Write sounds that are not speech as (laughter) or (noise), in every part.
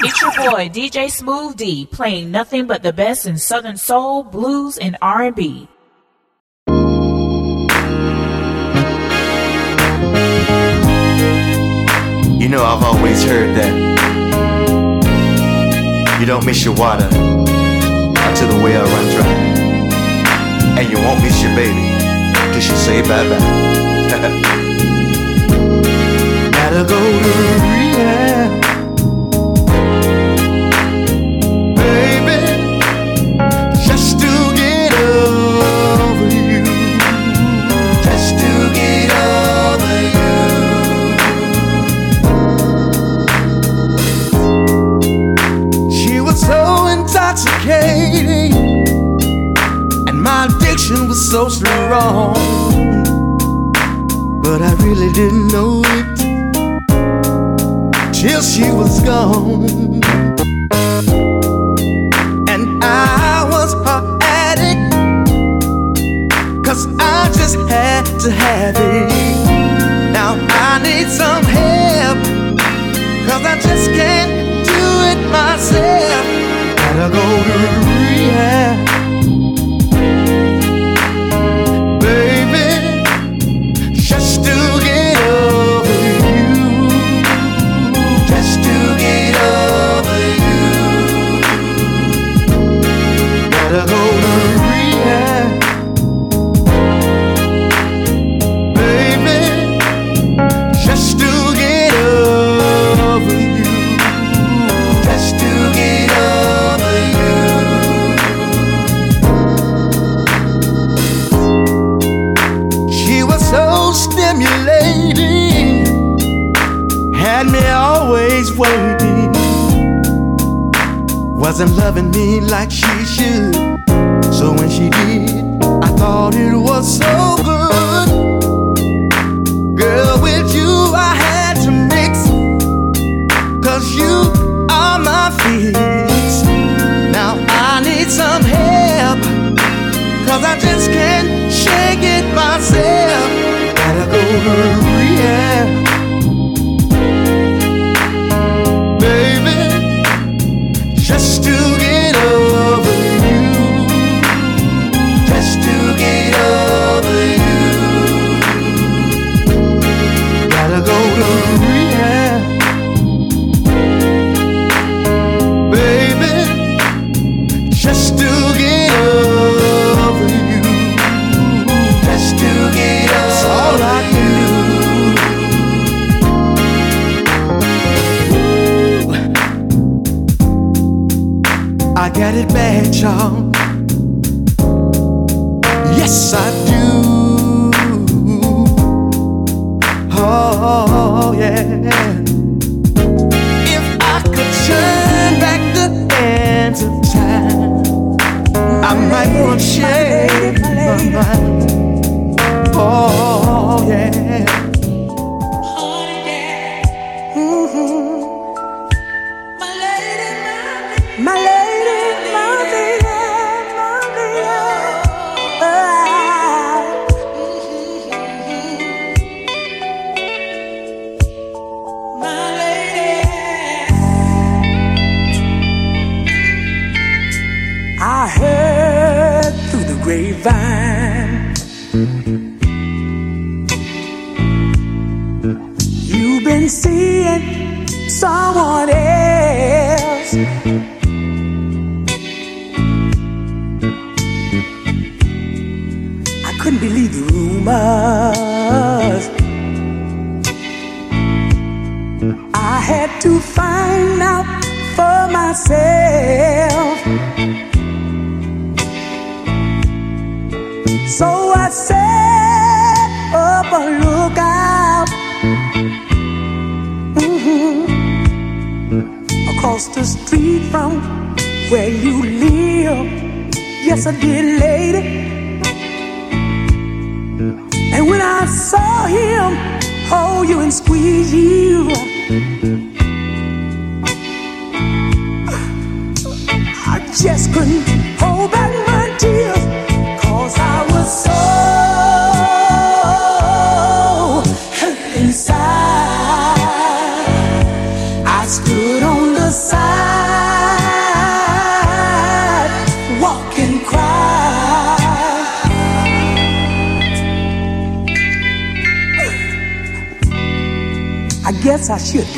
It's your boy DJ Smooth D playing nothing but the best in Southern soul, blues, and R&B. You know I've always heard that you don't miss your water until the well run dry, and you won't miss your baby till she say bye bye. (laughs) Gotta go to rehab. And my addiction was so strong. But I really didn't know it till she was gone. And I was her addict, cause I just had to have it. Now I need some help, cause I just can't do it myself gotta go to rehab. Baby, just to get over you. Just to get over you. Gotta go Wasn't loving me like she Yes, I do. You've been seeing someone else. I couldn't believe the rumors. I had to find out for myself. So I set up a lookout Mhm. across the street from where you live. Yes, I did, lady. And when I saw him hold you and squeeze you, I just couldn't I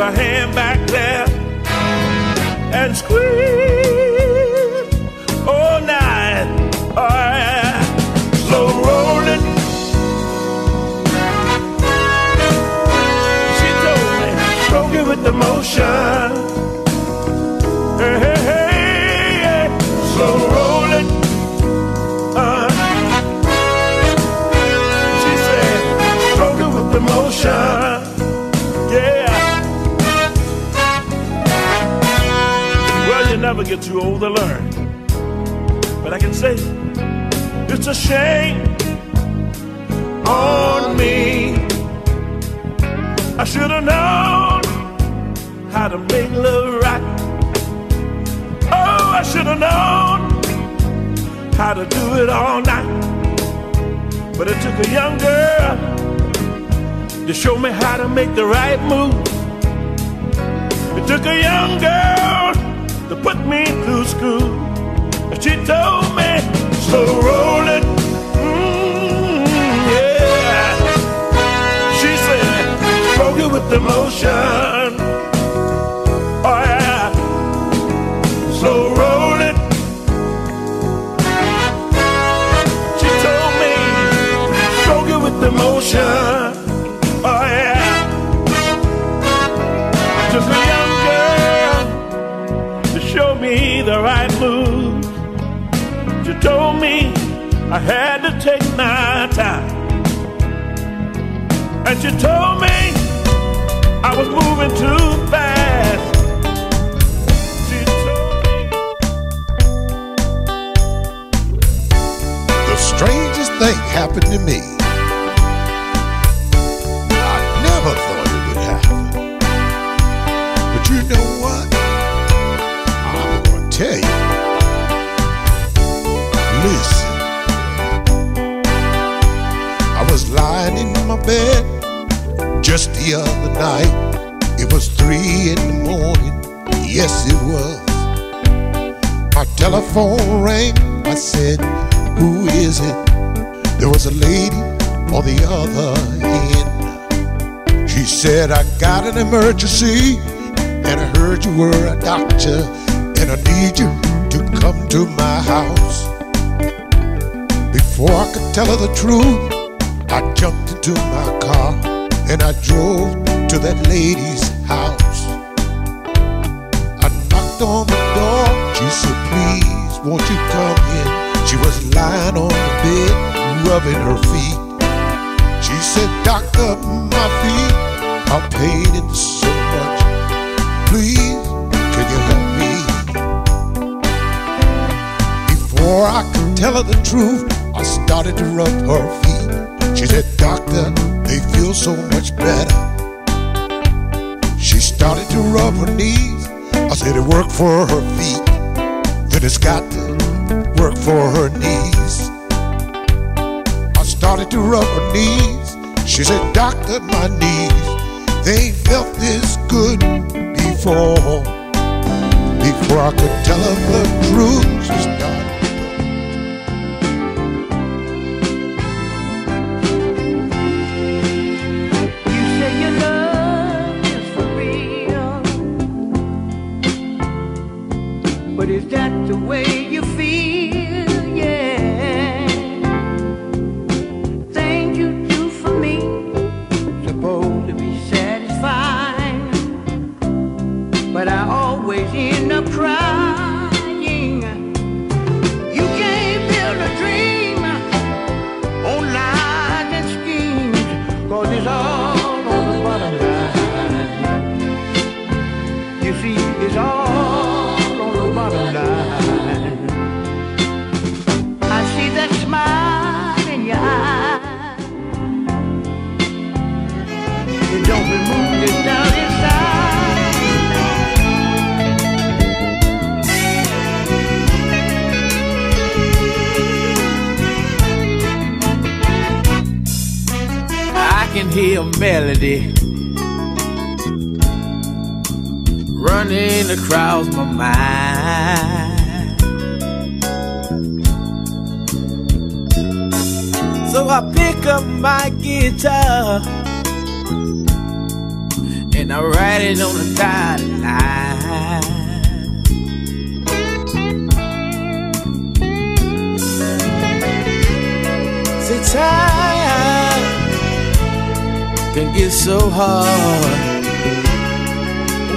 a hand back there, and squeeze get too old to learn. But I can say, it's a shame on me. I should have known how to make love right. Oh, I should have known how to do it all night. But it took a young girl to show me how to make the right move. It took a young girl to put me through school. She told me, slow roll it. Mm, yeah. She said, Frog it with the motion. Alright, slow roll it. She told me, stroke it with emotion. Oh I had to take my time. And she told me I was moving too fast. The strangest thing happened to me. I never thought it would happen. But you know what? I'm going to tell you. Listen. Lying in my bed just the other night. It was three in the morning. Yes, it was. I telephone rang. I said, Who is it? There was a lady on the other end. She said, I got an emergency, and I heard you were a doctor, and I need you to come to my house. Before I could tell her the truth, I jumped into my car and I drove to that lady's house. I knocked on the door. She said, Please, won't you come in? She was lying on the bed, rubbing her feet. She said, Doctor, my feet are paining so much. Please, can you help me? Before I could tell her the truth, I started to rub her feet. She said, Doctor, they feel so much better. She started to rub her knees. I said, It worked for her feet. Then it's got to work for her knees. I started to rub her knees. She said, Doctor, my knees, they felt this good before. Before I could tell her the truth, she started. Hear a melody running across my mind. So I pick up my guitar and I write it on the dotted line. Say time can get so hard.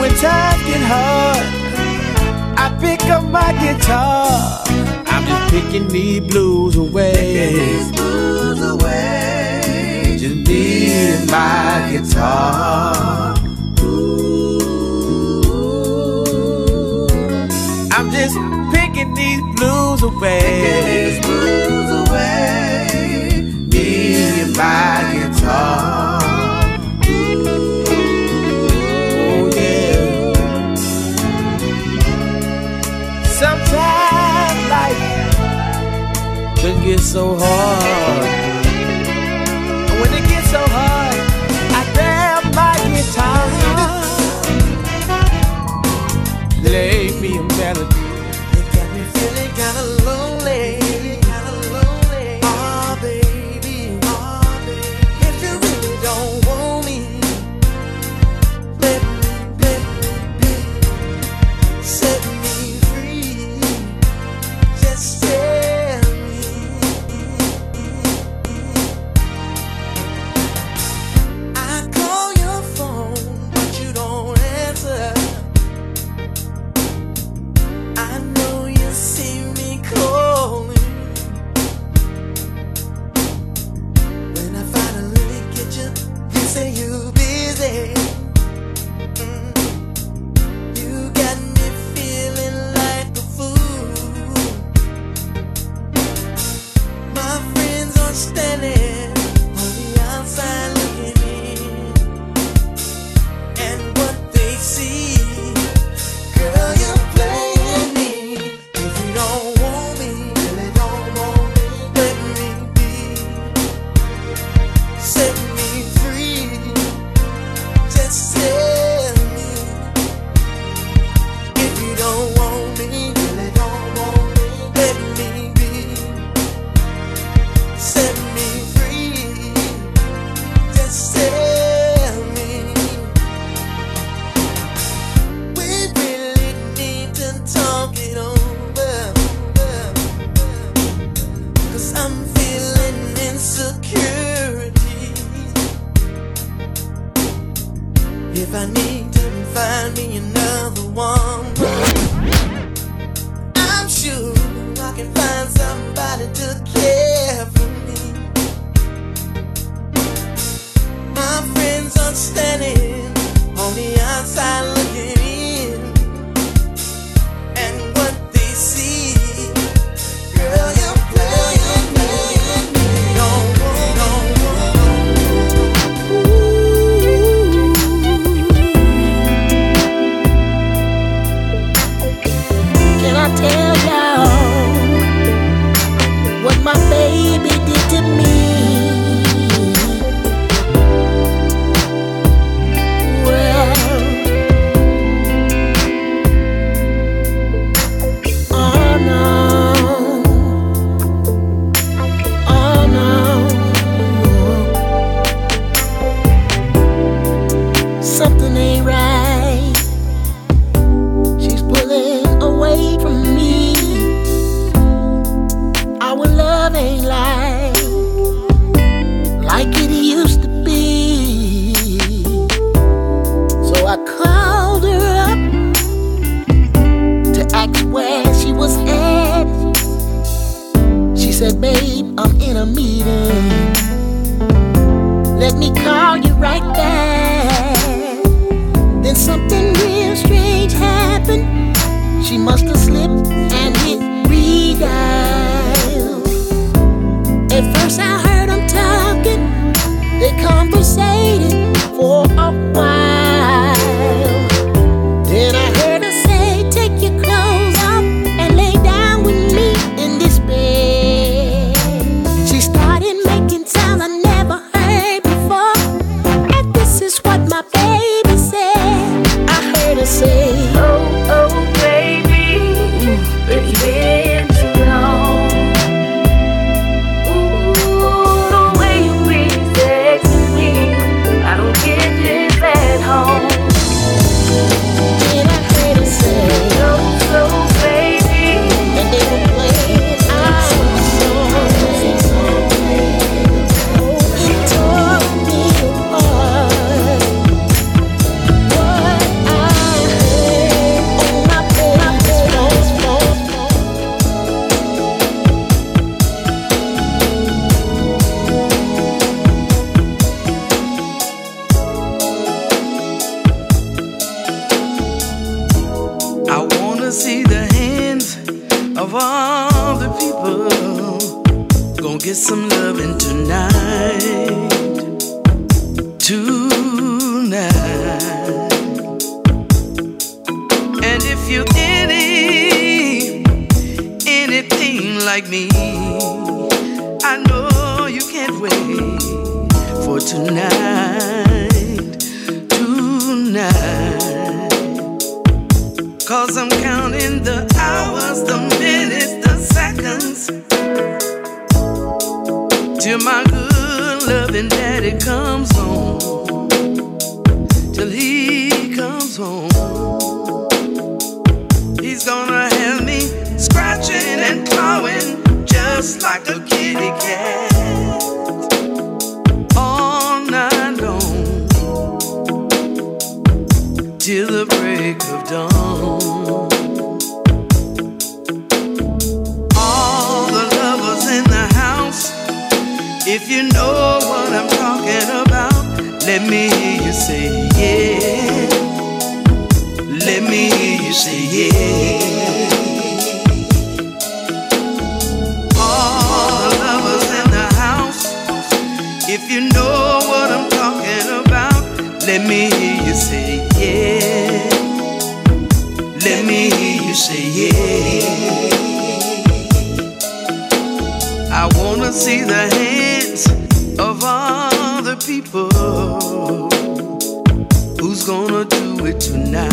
When times get hard, I pick up my guitar. I'm just picking these blues away. These blues away. Just me and my guitar. I'm just picking these blues away. Picking these blues away. Me and my guitar. So hard. someone. I'm sure I can find somebody to care for me. My friends are standing. like me. I know you can't wait for tonight. Tonight. Cause I'm counting the hours, the minutes, the seconds. Till my good loving daddy comes home. Till he comes home. He's gonna just like a kitty cat all night long till the break of dawn. All the lovers in the house, if you know what I'm talking about, let me hear you say yeah. Let me hear you say yeah. You know what I'm talking about, let me hear you say yeah. Let me hear you say yeah. I wanna see the hands of all the people. Who's gonna do it tonight?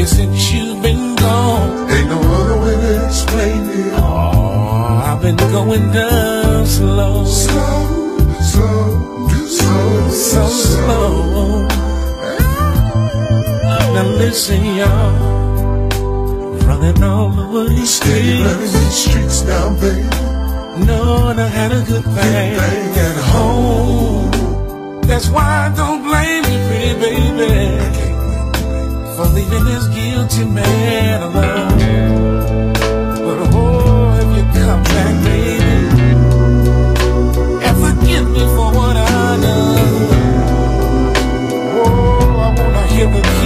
Maybe since you've been gone. Ain't no other way to explain it. Oh, I've been going down slow. Slow, slow, slow, So slow. Now listen, y'all. Running all over these Steady running streets. these streets now, baby. Knowing I had a good thing thing at home. That's why I don't blame you, pretty baby, for leaving this guilty man alone. But oh, if you come back, baby, and forgive me for what I done. Oh, I wanna hear the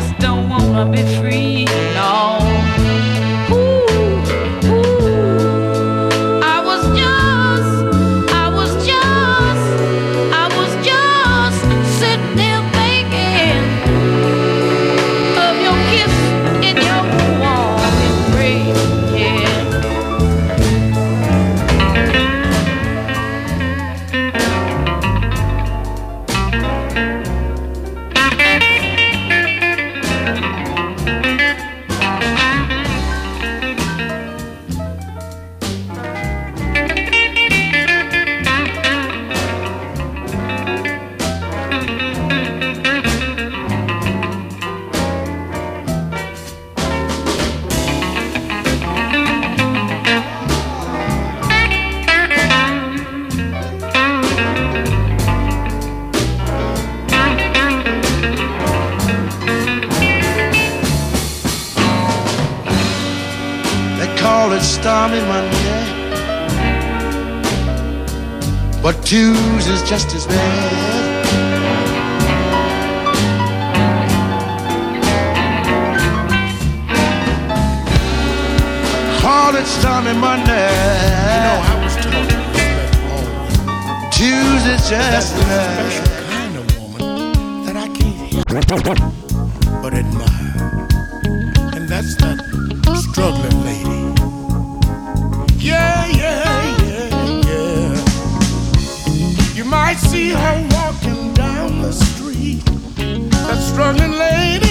just don't wanna be free, Call it stormy Monday. You know, I was talking to that woman. Tuesday's That's just the special kind of woman that I can't help but admire. And that's that see her walking down the street. That struggling lady.